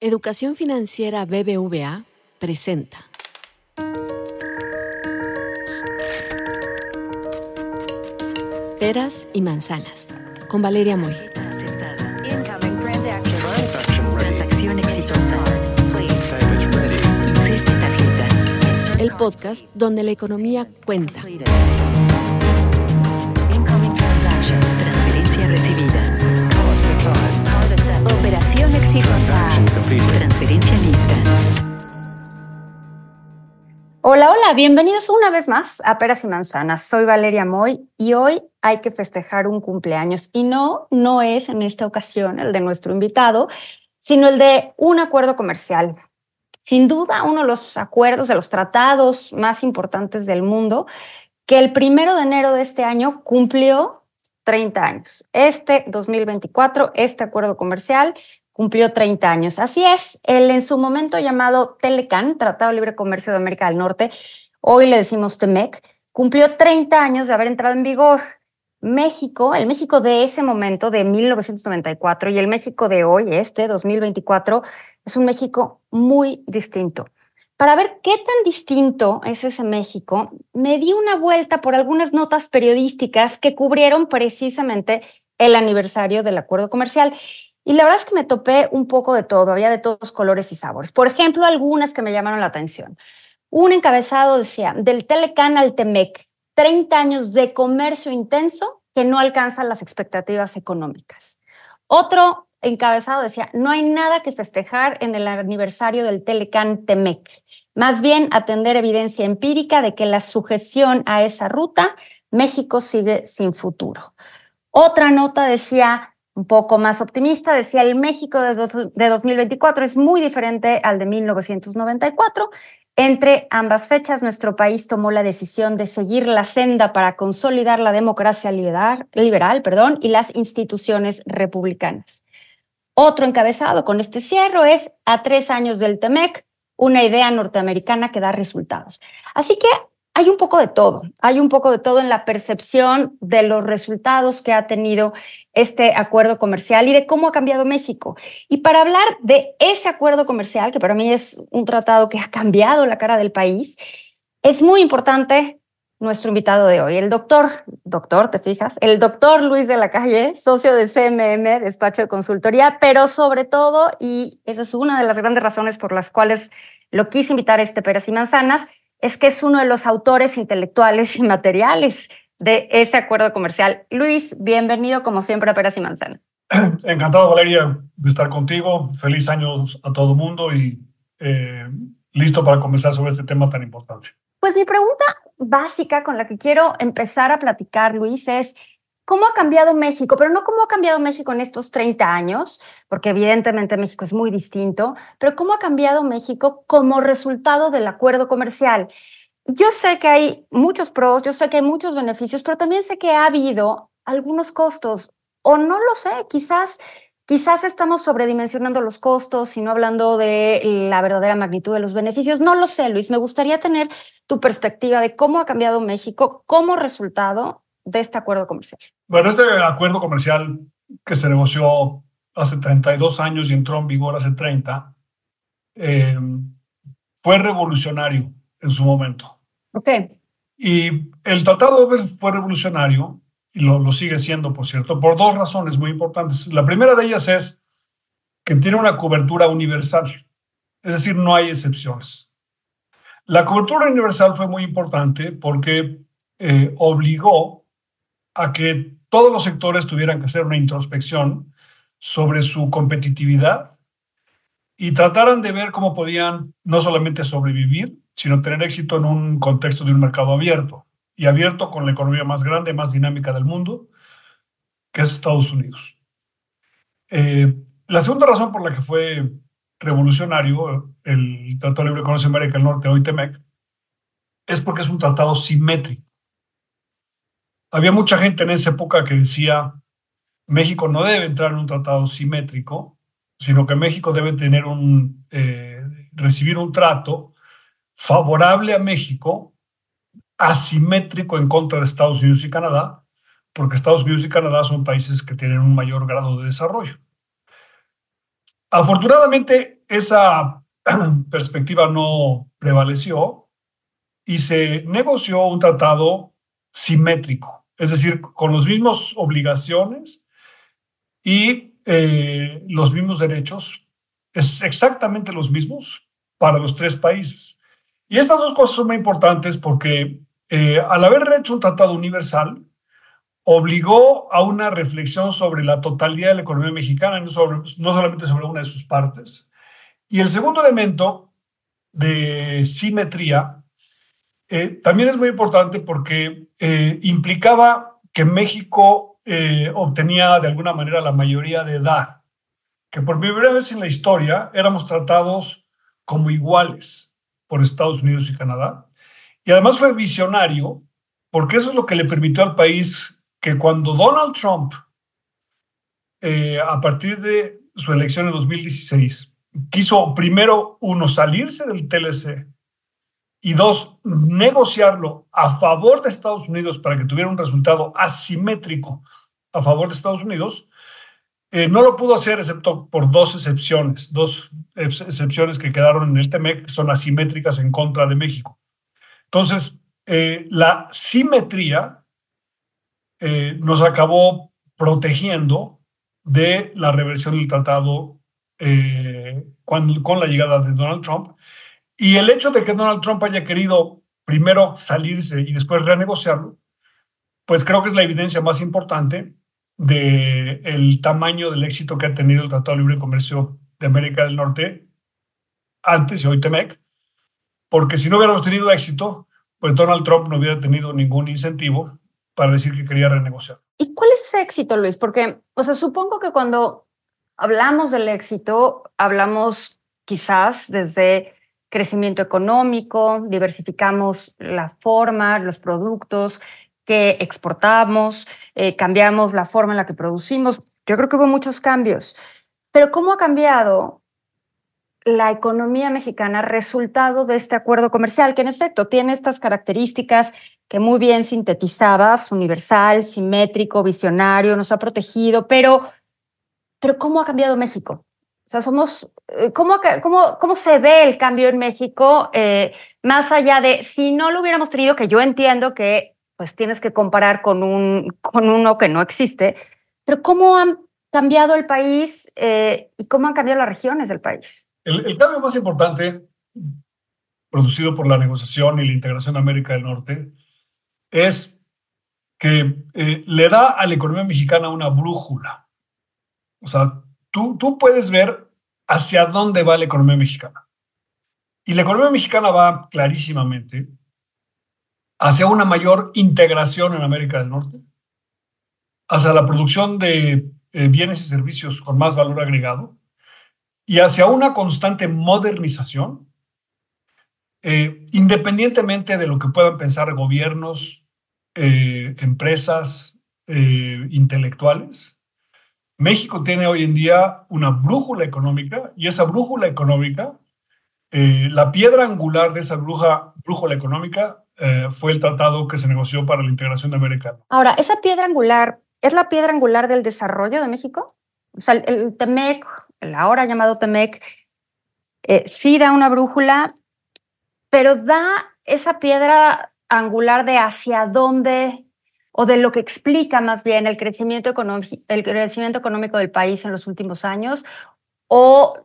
Educación Financiera BBVA presenta. Peras y manzanas con Valeria Moy. El podcast donde la economía cuenta. Lista. Hola, hola, bienvenidos una vez más a Peras y Manzanas. Soy Valeria Moy y hoy hay que festejar un cumpleaños. Y no, no es en esta ocasión el de nuestro invitado, sino el de un acuerdo comercial. Sin duda, uno de los acuerdos, de los tratados más importantes del mundo, que el primero de enero de este año cumplió 30 años. Este 2024, este acuerdo comercial cumplió 30 años. Así es, el en su momento llamado Telecan, Tratado Libre Comercio de América del Norte, hoy le decimos TEMEC, cumplió 30 años de haber entrado en vigor. México, el México de ese momento, de 1994, y el México de hoy, este 2024, es un México muy distinto. Para ver qué tan distinto es ese México, me di una vuelta por algunas notas periodísticas que cubrieron precisamente el aniversario del acuerdo comercial. Y la verdad es que me topé un poco de todo, había de todos colores y sabores. Por ejemplo, algunas que me llamaron la atención. Un encabezado decía, del Telecan al Temec, 30 años de comercio intenso que no alcanzan las expectativas económicas. Otro encabezado decía, no hay nada que festejar en el aniversario del Telecan Temec, más bien atender evidencia empírica de que la sujeción a esa ruta, México sigue sin futuro. Otra nota decía, un poco más optimista, decía, el México de, de 2024 es muy diferente al de 1994. Entre ambas fechas, nuestro país tomó la decisión de seguir la senda para consolidar la democracia liberal, liberal perdón, y las instituciones republicanas. Otro encabezado con este cierre es a tres años del TEMEC, una idea norteamericana que da resultados. Así que hay un poco de todo, hay un poco de todo en la percepción de los resultados que ha tenido este acuerdo comercial y de cómo ha cambiado México. Y para hablar de ese acuerdo comercial, que para mí es un tratado que ha cambiado la cara del país, es muy importante nuestro invitado de hoy, el doctor, doctor, ¿te fijas? El doctor Luis de la Calle, socio de CMM, despacho de consultoría, pero sobre todo, y esa es una de las grandes razones por las cuales lo quise invitar a este Peras y Manzanas, es que es uno de los autores intelectuales y materiales de ese acuerdo comercial. Luis, bienvenido como siempre a Peras y Manzanas. Encantado, Valeria, de estar contigo. Feliz año a todo el mundo y eh, listo para conversar sobre este tema tan importante. Pues mi pregunta básica con la que quiero empezar a platicar, Luis, es cómo ha cambiado México, pero no cómo ha cambiado México en estos 30 años, porque evidentemente México es muy distinto, pero cómo ha cambiado México como resultado del acuerdo comercial. Yo sé que hay muchos pros, yo sé que hay muchos beneficios, pero también sé que ha habido algunos costos, o no lo sé, quizás Quizás estamos sobredimensionando los costos y no hablando de la verdadera magnitud de los beneficios. No lo sé, Luis. Me gustaría tener tu perspectiva de cómo ha cambiado México como resultado de este acuerdo comercial. Bueno, este acuerdo comercial que se negoció hace 32 años y entró en vigor hace 30, eh, fue revolucionario en su momento. Ok. Y el tratado fue revolucionario, y lo, sigue siendo, por cierto, por dos razones muy importantes. La primera de ellas es que tiene una cobertura universal, es decir, no hay excepciones. La cobertura universal fue muy importante porque eh, obligó a que todos los sectores tuvieran que hacer una introspección sobre su competitividad y trataran de ver cómo podían no solamente sobrevivir, sino tener éxito en un contexto de un mercado abierto y abierto con la economía más grande, más dinámica del mundo, que es Estados Unidos. Eh, la segunda razón por la que fue revolucionario el Tratado de Libre Comercio de América del Norte, hoy TEMEC, es porque es un tratado simétrico. Había mucha gente en esa época que decía, México no debe entrar en un tratado simétrico, sino que México debe tener un, eh, recibir un trato favorable a México, asimétrico en contra de Estados Unidos y Canadá, porque Estados Unidos y Canadá son países que tienen un mayor grado de desarrollo. Afortunadamente, esa perspectiva no prevaleció y se negoció un tratado simétrico, es decir, con las mismas obligaciones y eh, los mismos derechos, es exactamente los mismos para los tres países. Y estas dos cosas son muy importantes porque eh, al haber hecho un tratado universal, obligó a una reflexión sobre la totalidad de la economía mexicana, no, sobre, no solamente sobre una de sus partes. Y el segundo elemento de simetría eh, también es muy importante porque eh, implicaba que México obtenía de alguna manera la mayoría de edad, que por primera vez en la historia éramos tratados como iguales por Estados Unidos y Canadá. Y además fue visionario porque eso es lo que le permitió al país que cuando Donald Trump, eh, a partir de su elección en 2016, quiso primero, uno, salirse del TLC y dos, negociarlo a favor de Estados Unidos para que tuviera un resultado asimétrico a favor de Estados Unidos, eh, no lo pudo hacer excepto por dos excepciones, dos excepciones que quedaron en el TEMEC, que son asimétricas en contra de México. Entonces, eh, la simetría eh, nos acabó protegiendo de la reversión del tratado eh, con la llegada de Donald Trump. Y el hecho de que Donald Trump haya querido primero salirse y después renegociarlo, pues creo que es la evidencia más importante del el tamaño del éxito que ha tenido el Tratado de Libre Comercio de América del Norte antes y hoy TEMEC, porque si no hubiéramos tenido éxito, pues Donald Trump no hubiera tenido ningún incentivo para decir que quería renegociar. ¿Y cuál es ese éxito, Luis? Porque, o sea, supongo que cuando hablamos del éxito, hablamos quizás desde crecimiento económico, diversificamos la forma, los productos que exportamos, eh, cambiamos la forma en la que producimos. Yo creo que hubo muchos cambios. Pero ¿cómo ha cambiado la economía mexicana resultado de este acuerdo comercial, que en efecto tiene estas características que muy bien sintetizabas, universal, simétrico, visionario, nos ha protegido, pero, pero ¿cómo ha cambiado México? O sea, somos, eh, ¿cómo, cómo, cómo se ve el cambio en México eh, más allá de si no lo hubiéramos tenido, que yo entiendo que pues tienes que comparar con, un, con uno que no existe, pero ¿cómo han cambiado el país eh, y cómo han cambiado las regiones del país? El, cambio más importante producido por la negociación y la integración de América del Norte es que eh, le da a la economía mexicana una brújula. O sea, tú, tú puedes ver hacia dónde va la economía mexicana. Y la economía mexicana va clarísimamente hacia una mayor integración en América del Norte, hacia la producción de eh, bienes y servicios con más valor agregado, y hacia una constante modernización, eh, independientemente de lo que puedan pensar gobiernos, eh, empresas, intelectuales. México tiene hoy en día una brújula económica y esa brújula económica, la piedra angular de esa brújula económica fue el tratado que se negoció para la integración de América. Ahora, ¿esa piedra angular es la piedra angular del desarrollo de México? O sea, el TEMEC el ahora llamado TEMEC, eh, sí da una brújula, pero da esa piedra angular de hacia dónde o de lo que explica más bien el crecimiento, el crecimiento económico del país en los últimos años, o,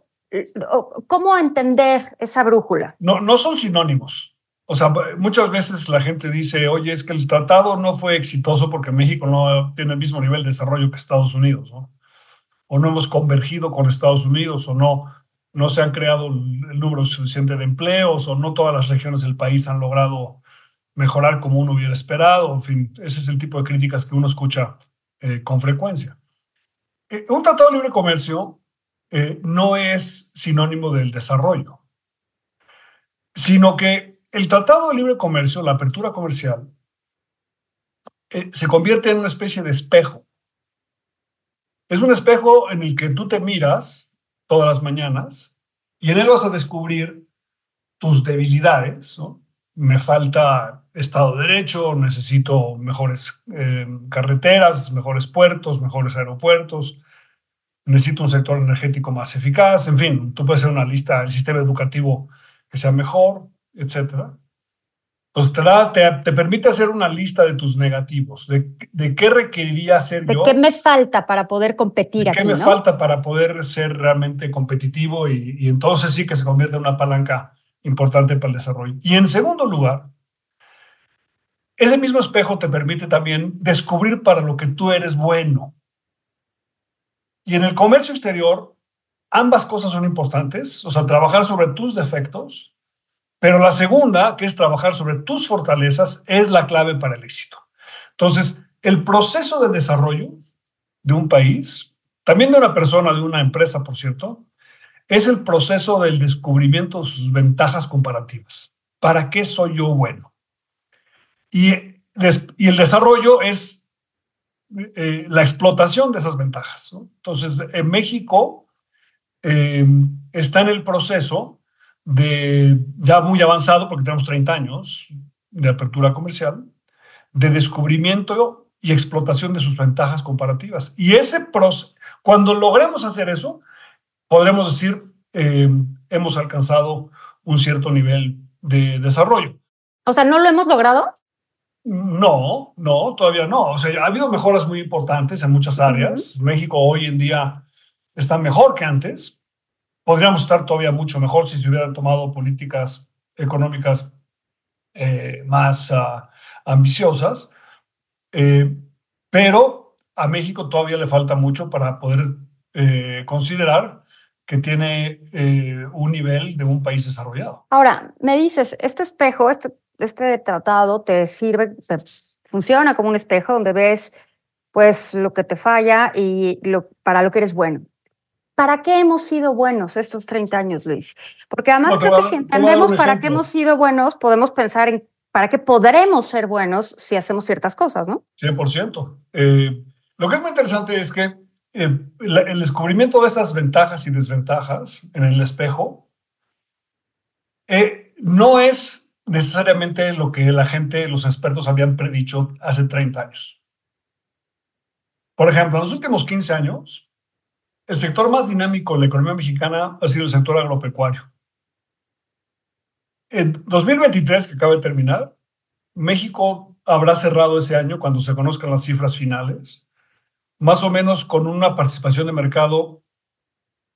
cómo entender esa brújula. No, no son sinónimos. O sea, muchas veces la gente dice, oye, es que el tratado no fue exitoso porque México no tiene el mismo nivel de desarrollo que Estados Unidos. o no hemos convergido con Estados Unidos o no, no se han creado el número suficiente de empleos o no todas las regiones del país han logrado mejorar como uno hubiera esperado. En fin, ese es el tipo de críticas que uno escucha eh, con frecuencia. Eh, un tratado de libre comercio eh, no es sinónimo del desarrollo, sino que el tratado de libre comercio, la apertura comercial, se convierte en una especie de espejo es un espejo en el que tú te miras todas las mañanas y en él vas a descubrir tus debilidades. Me falta Estado de Derecho, necesito mejores eh, carreteras, mejores puertos, mejores aeropuertos. necesito un sector energético más eficaz, en fin, tú puedes hacer una lista del sistema educativo que sea mejor, etcétera. Entonces te, da, te, te, permite hacer una lista de tus negativos, de, de qué requeriría hacer ¿De yo. qué me falta para poder competir ¿De aquí, qué me ¿no? falta para poder ser realmente competitivo y, y entonces sí que se convierte en una palanca importante para el desarrollo. Y en segundo lugar, ese mismo espejo te permite también descubrir para lo que tú eres bueno. Y en el comercio exterior, ambas cosas son importantes, o sea, trabajar sobre tus defectos, pero la segunda, que es trabajar sobre tus fortalezas, es la clave para el éxito. Entonces, el proceso de desarrollo de un país, también de una persona, de una empresa, por cierto, es el proceso del descubrimiento de sus ventajas comparativas. ¿Para qué soy yo bueno? Y, el desarrollo es eh, la explotación de esas ventajas. Entonces, en México eh, está en el proceso de, ya muy avanzado, porque tenemos 30 años de apertura comercial, de descubrimiento y explotación de sus ventajas comparativas. Y ese proceso, cuando logremos hacer eso, podremos decir, eh, hemos alcanzado un cierto nivel de desarrollo. O sea, ¿no lo hemos logrado? No, no, todavía no. O sea, ha habido mejoras muy importantes en muchas áreas. Uh -huh. México hoy en día está mejor que antes. Podríamos estar todavía mucho mejor si se hubieran tomado políticas económicas eh, más uh, ambiciosas. Eh, pero a México todavía le falta mucho para poder eh, considerar que tiene un nivel de un país desarrollado. Ahora, me dices, este espejo, este, este tratado te sirve, te funciona como un espejo donde ves pues lo que te falla y para lo que eres bueno. ¿Para qué hemos sido buenos estos 30 años, Luis? Porque además no, creo que si entendemos para qué hemos sido buenos, podemos pensar en para qué podremos ser buenos si hacemos ciertas cosas, ¿no? 100%. Eh, lo que es muy interesante es que eh, la, el descubrimiento de estas ventajas y desventajas en el espejo eh, no es necesariamente lo que la gente, los expertos habían predicho hace 30 años. Por ejemplo, en los últimos 15 años, el sector más dinámico de la economía mexicana ha sido el sector agropecuario. En 2023, que acaba de terminar, México habrá cerrado ese año, cuando se conozcan las cifras finales, más o menos con una participación de mercado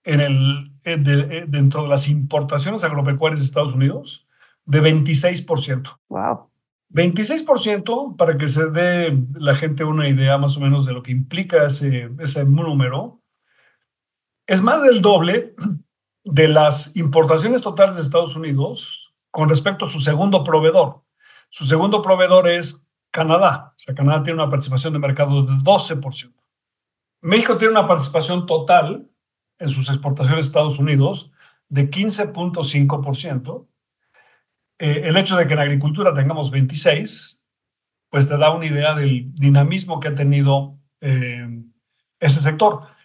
en el, de, dentro de las importaciones agropecuarias de Estados Unidos de 26%. Wow. 26%, para que se dé la gente una idea más o menos de lo que implica ese, ese número, es más del doble de las importaciones totales de Estados Unidos con respecto a su segundo proveedor. Su segundo proveedor es Canadá. O sea, Canadá tiene una participación de mercado del 12%. México tiene una participación total en sus exportaciones a Estados Unidos de 15.5%. Eh, el hecho de que en agricultura tengamos 26, pues te da una idea del dinamismo que ha tenido eh, ese sector.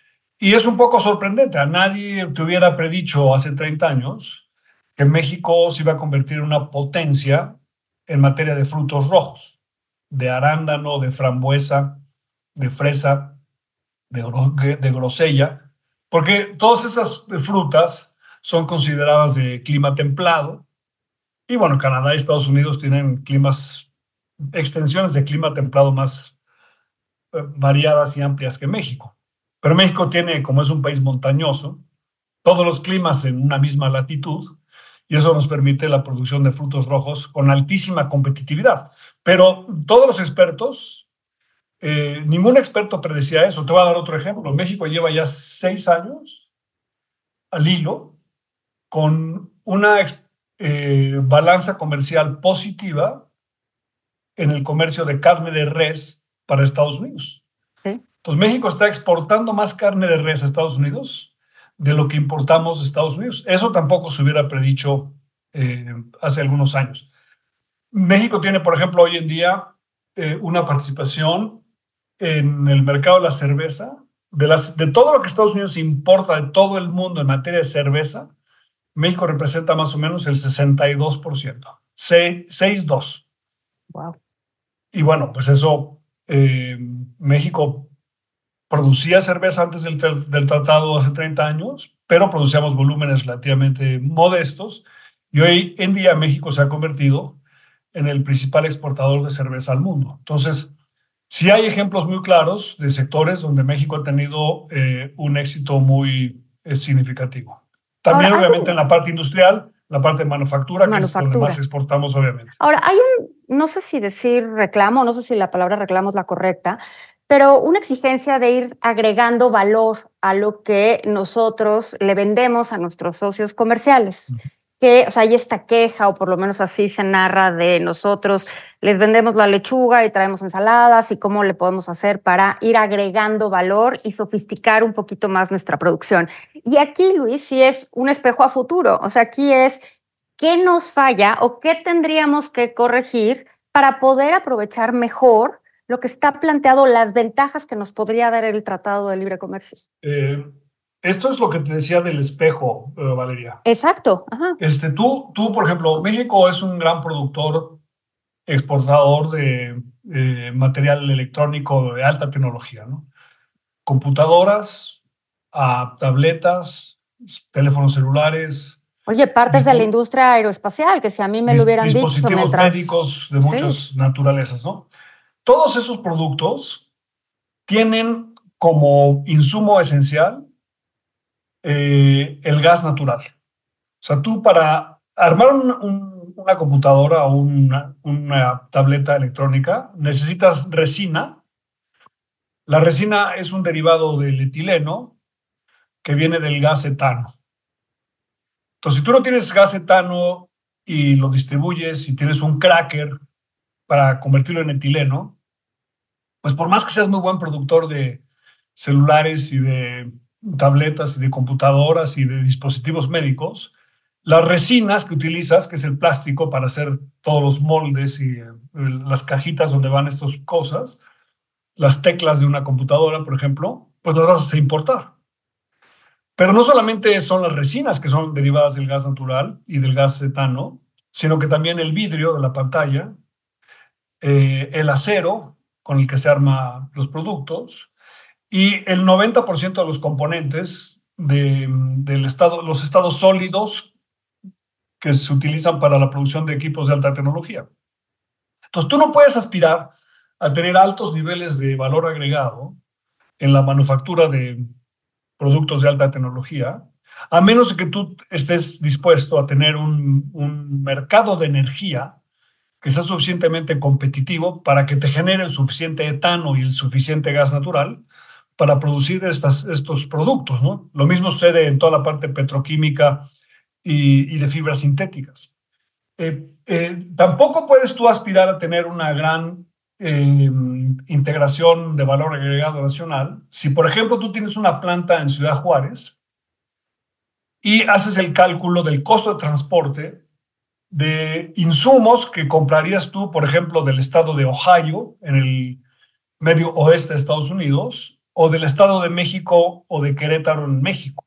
Y es un poco sorprendente. A nadie te hubiera predicho hace 30 años que México se iba a convertir en una potencia en materia de frutos rojos, de arándano, de frambuesa, de fresa, de, grosella, porque todas esas frutas son consideradas de clima templado. Y bueno, Canadá y Estados Unidos tienen climas, extensiones de clima templado más eh, variadas y amplias que México. Pero México tiene, como es un país montañoso, todos los climas en una misma latitud, y eso nos permite la producción de frutos rojos con altísima competitividad. Pero todos los expertos, eh, ningún experto predecía eso. Te voy a dar otro ejemplo. México lleva ya seis años al hilo con una eh, balanza comercial positiva en el comercio de carne de res para Estados Unidos. Entonces México está exportando más carne de res a Estados Unidos de lo que importamos de Estados Unidos. Eso tampoco se hubiera predicho eh, hace algunos años. México tiene, por ejemplo, hoy en día eh, una participación en el mercado de la cerveza. De, las, de todo lo que Estados Unidos importa de todo el mundo en materia de cerveza, México representa más o menos el 62%. 6-2. Wow. Y bueno, pues eso, eh, México producía cerveza antes del, del tratado hace 30 años, pero producíamos volúmenes relativamente modestos y hoy en día México se ha convertido en el principal exportador de cerveza al mundo. Entonces, sí hay ejemplos muy claros de sectores donde México ha tenido eh, un éxito muy eh, significativo. También, obviamente, en la parte industrial, la parte de manufactura, que es donde más exportamos, obviamente. Ahora, hay un, no sé si decir reclamo, no sé si la palabra reclamo es la correcta, pero una exigencia de ir agregando valor a lo que nosotros le vendemos a nuestros socios comerciales que, o sea, hay esta queja, o por lo menos así se narra de nosotros, les vendemos la lechuga y traemos ensaladas y cómo le podemos hacer para ir agregando valor y sofisticar un poquito más nuestra producción. Y aquí, Luis, sí es un espejo a futuro, o sea, aquí es qué nos falla o qué tendríamos que corregir para poder aprovechar mejor lo que está planteado, las ventajas que nos podría dar el Tratado de Libre Comercio. Eh, esto es lo que te decía del espejo, eh, Valeria. Exacto. Este, tú, tú, por ejemplo, México es un gran productor, exportador de material electrónico de alta tecnología, ¿no? Computadoras, a tabletas, teléfonos celulares. Oye, partes de la industria aeroespacial, que si a mí me lo hubieran dicho mientras... médicos de muchas naturalezas, ¿no? Todos esos productos tienen como insumo esencial eh, el gas natural. O sea, tú para armar una computadora o una, una tableta electrónica necesitas resina. La resina es un derivado del etileno que viene del gas etano. Entonces, si tú no tienes gas etano y lo distribuyes y tienes un cracker para convertirlo en etileno, pues por más que seas muy buen productor de celulares y de tabletas de computadoras y de dispositivos médicos, las resinas que utilizas, que es el plástico para hacer todos los moldes y eh, las cajitas donde van estas cosas, las teclas de una computadora, por ejemplo, pues las vas a importar. Pero no solamente son las resinas que son derivadas del gas natural y del gas etano, sino que también el vidrio de la pantalla, eh, el acero con el que se arman los productos, y el 90% de los componentes de, del estado, los estados sólidos que se utilizan para la producción de equipos de alta tecnología. Entonces, tú no puedes aspirar a tener altos niveles de valor agregado en la manufactura de productos de alta tecnología, a menos que tú estés dispuesto a tener un mercado de energía que sea suficientemente competitivo para que te genere el suficiente etano y el suficiente gas natural para producir estas, estos productos. Lo mismo sucede en toda la parte petroquímica y, de fibras sintéticas. Eh, eh, tampoco puedes tú aspirar a tener una gran eh, integración de valor agregado nacional si, por ejemplo, tú tienes una planta en Ciudad Juárez y haces el cálculo del costo de transporte de insumos que comprarías tú, por ejemplo, del estado de Ohio, en el medio oeste de Estados Unidos, o del Estado de México o de Querétaro en México.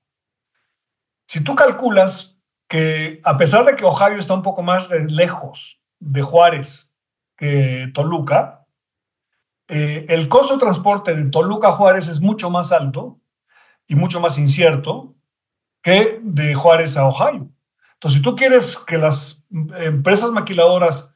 Si tú calculas que a pesar de que Ohio está un poco más lejos de Juárez que Toluca, eh, el costo de transporte de Toluca a Juárez es mucho más alto y mucho más incierto que de Juárez a Ohio. Entonces, si tú quieres que las empresas maquiladoras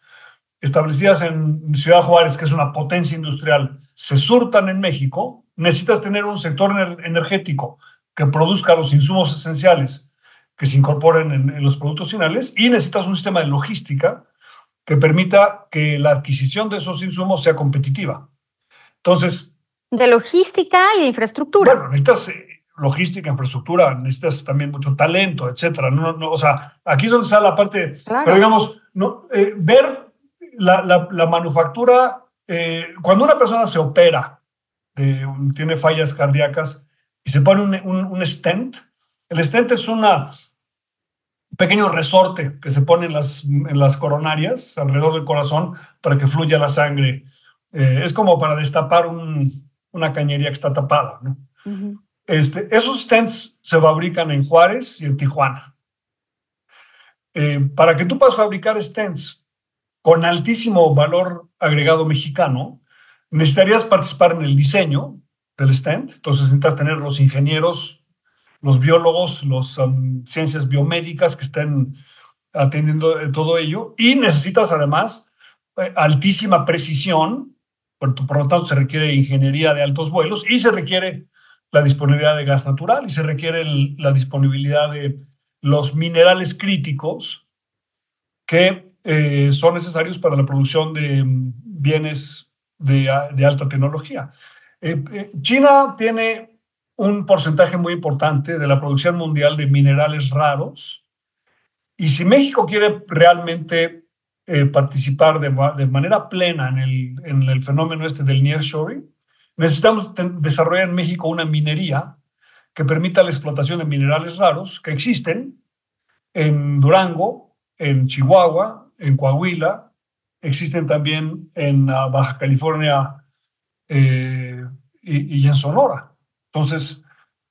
establecidas en Ciudad Juárez, que es una potencia industrial, se surtan en México, necesitas tener un sector energético que produzca los insumos esenciales que se incorporen en, los productos finales y necesitas un sistema de logística que permita que la adquisición de esos insumos sea competitiva. Entonces... De logística y de infraestructura. Bueno, necesitas eh, logística, infraestructura, necesitas también mucho talento, etcétera. No, no, o sea, aquí es donde está la parte, pero digamos, no, eh, ver la, la, manufactura, eh, cuando una persona se opera tiene fallas cardíacas y se pone un, stent. El stent es un pequeño resorte que se pone en las, en las coronarias alrededor del corazón para que fluya la sangre. Eh, es como para destapar una cañería que está tapada. Este, esos stents se fabrican en Juárez y en Tijuana. Eh, para que tú puedas fabricar stents con altísimo valor agregado mexicano, necesitarías participar en el diseño, del stent. Entonces necesitas tener los ingenieros, los biólogos, las ciencias biomédicas que estén atendiendo todo ello. Y necesitas además eh, altísima precisión, por, por lo tanto se requiere ingeniería de altos vuelos y se requiere la disponibilidad de gas natural y se requiere la disponibilidad de los minerales críticos que eh, son necesarios para la producción de mm, bienes de, alta tecnología. Eh, eh, China tiene un porcentaje muy importante de la producción mundial de minerales raros y si México quiere realmente participar de, manera plena en el, en el fenómeno este del nearshoring, necesitamos desarrollar en México una minería que permita la explotación de minerales raros que existen en Durango, en Chihuahua, en Coahuila, existen también en Baja California eh, y, en Sonora. Entonces,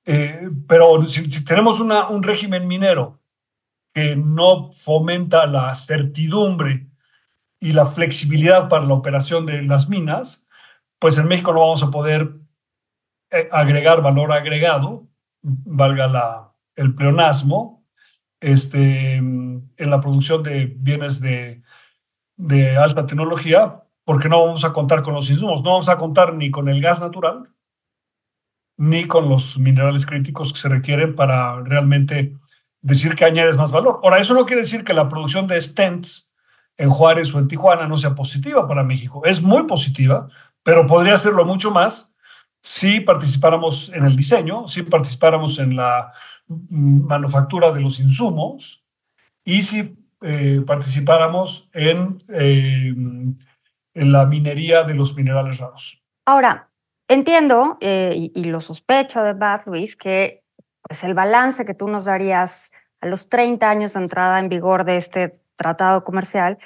eh, pero si, tenemos un régimen minero que no fomenta la certidumbre y la flexibilidad para la operación de las minas, pues en México no vamos a poder eh, agregar valor agregado, valga la, el pleonasmo, este, en la producción de bienes de, de alta tecnología, porque no vamos a contar con los insumos, no vamos a contar ni con el gas natural, ni con los minerales críticos que se requieren para realmente decir que añades más valor. Ahora, eso no quiere decir que la producción de stents en Juárez o en Tijuana no sea positiva para México. Es muy positiva, pero podría serlo mucho más si participáramos en el diseño, si participáramos en la manufactura de los insumos y si eh, participáramos en, eh, en la minería de los minerales raros. Ahora, entiendo eh, y, lo sospecho de Bad Luis que pues, el balance que tú nos darías a los 30 años de entrada en vigor de este tratado comercial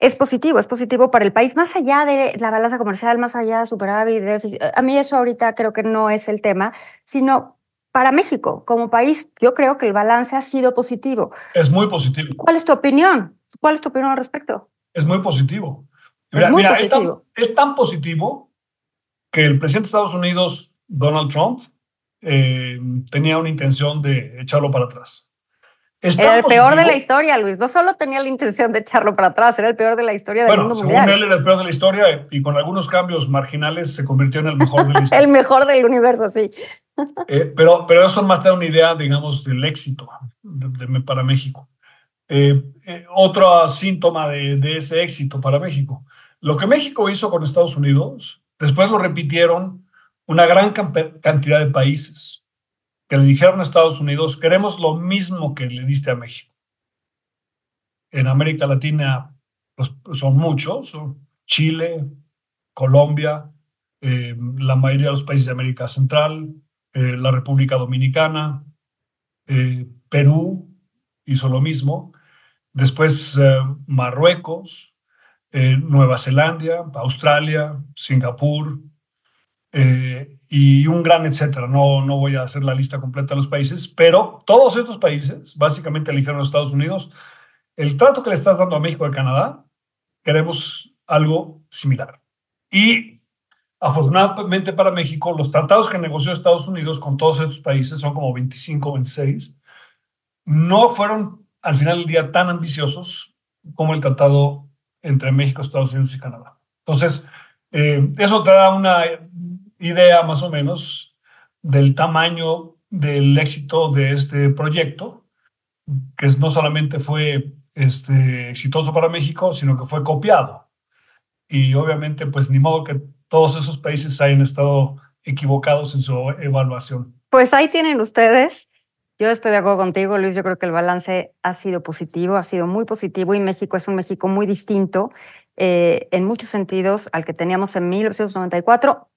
es positivo, es positivo para el país, más allá de la balanza comercial, más allá de superávit, déficit. A mí eso ahorita creo que no es el tema, sino para México como país, yo creo que el balance ha sido positivo. Es muy positivo. ¿Cuál es tu opinión? ¿Cuál es tu opinión al respecto? Es muy positivo. Mira, es, muy positivo. Es, tan, positivo que el presidente de Estados Unidos, Donald Trump, eh, tenía una intención de echarlo para atrás. Era el peor de la historia, Luis. No solo tenía la intención de echarlo para atrás, era el peor de la historia del mundo según él era el peor de la historia y con algunos cambios marginales se convirtió en el mejor de la historia. el mejor del universo, sí. Eh, pero, pero eso más da una idea, digamos, del éxito para México. Eh, eh, otro síntoma de, de, ese éxito para México. Lo que México hizo con Estados Unidos, después lo repitieron una gran cantidad de países que le dijeron a Estados Unidos, queremos lo mismo que le diste a México. En América Latina pues, son muchos, son Chile, Colombia, la mayoría de los países de América Central, eh, la República Dominicana, eh, Perú hizo lo mismo, después eh, Marruecos, Nueva Zelanda, Australia, Singapur y un gran etcétera. No, no voy a hacer la lista completa de los países, pero todos estos países básicamente eligieron a Estados Unidos. El trato que le estás dando a México y Canadá, queremos algo similar. Y Afortunadamente para México, los tratados que negoció Estados Unidos con todos estos países, son como 25 o 26, no fueron al final del día tan ambiciosos como el tratado entre México, Estados Unidos y Canadá. Entonces, eh, eso te da una idea más o menos del tamaño del éxito de este proyecto, que no solamente fue este, exitoso para México, sino que fue copiado. Y obviamente, pues ni modo que todos esos países hayan estado equivocados en su evaluación. Pues ahí tienen ustedes. Yo estoy de acuerdo contigo, Luis. Yo creo que el balance ha sido positivo, ha sido muy positivo y México es un México muy distinto eh, en muchos sentidos al que teníamos en 1994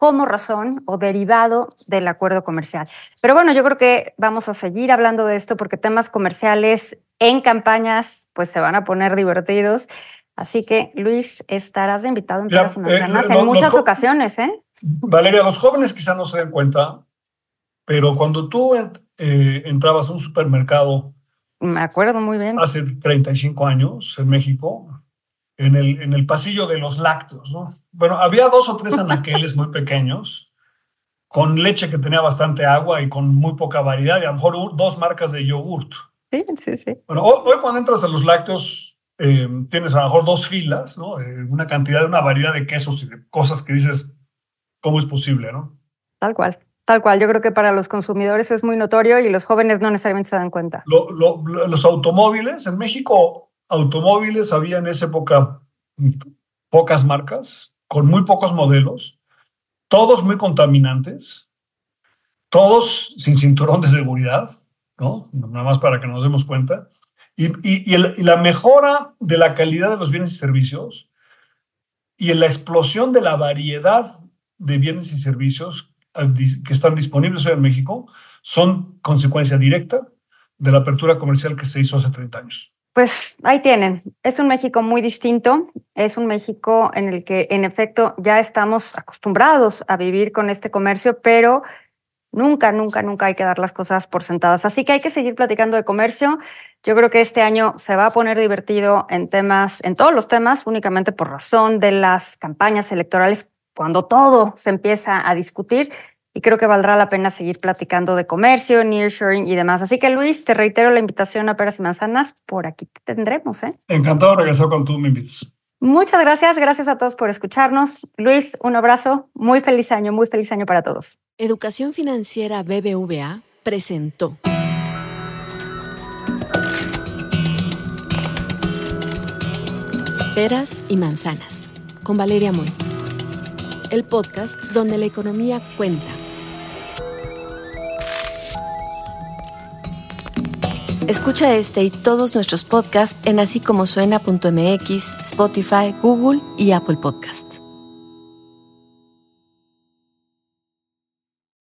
como razón o derivado del acuerdo comercial. Pero bueno, yo creo que vamos a seguir hablando de esto porque temas comerciales en campañas pues se van a poner divertidos. Así que, Luis, estarás invitado en y Manzanas en muchas ocasiones, ¿eh? Valeria, los jóvenes quizá no se den cuenta, pero cuando tú eh, entrabas a un supermercado. Me acuerdo muy bien. Hace 35 años en México, en el, en el pasillo de los lácteos, ¿no? Bueno, había dos o tres anaqueles muy pequeños con leche que tenía bastante agua y con muy poca variedad, y a lo mejor dos marcas de yogurt. Sí, sí, sí. Bueno, hoy, cuando entras a los lácteos, eh, tienes a lo mejor dos filas, ¿no? Eh, una cantidad, una variedad de quesos y de cosas que dices, ¿cómo es posible, no? Tal cual. Tal cual, yo creo que para los consumidores es muy notorio y los jóvenes no necesariamente se dan cuenta. los automóviles, en México, automóviles había en esa época pocas marcas, con muy pocos modelos, todos muy contaminantes, todos sin cinturón de seguridad, ¿no? Nada más para que nos demos cuenta. Y, y, la mejora de la calidad de los bienes y servicios y la explosión de la variedad de bienes y servicios que están disponibles hoy en México son consecuencia directa de la apertura comercial que se hizo hace 30 años. Pues ahí tienen. Es un México muy distinto. Es un México en el que, en efecto, ya estamos acostumbrados a vivir con este comercio, pero nunca, nunca, nunca hay que dar las cosas por sentadas. Así que hay que seguir platicando de comercio. Yo creo que este año se va a poner divertido en temas, en todos los temas, únicamente por razón de las campañas electorales, cuando todo se empieza a discutir y creo que valdrá la pena seguir platicando de comercio, nearshoring y demás. Así que Luis, te reitero la invitación a Peras y Manzanas, por aquí te tendremos. ¿eh? Encantado de regresar con tú me invitas. Muchas gracias, gracias a todos por escucharnos. Luis, un abrazo, muy feliz año, muy feliz año para todos. Educación Financiera BBVA presentó. Peras y Manzanas, con Valeria Moy. El podcast donde la economía cuenta. Escucha este y todos nuestros podcasts en así como suena.mx, Spotify, Google y Apple Podcast.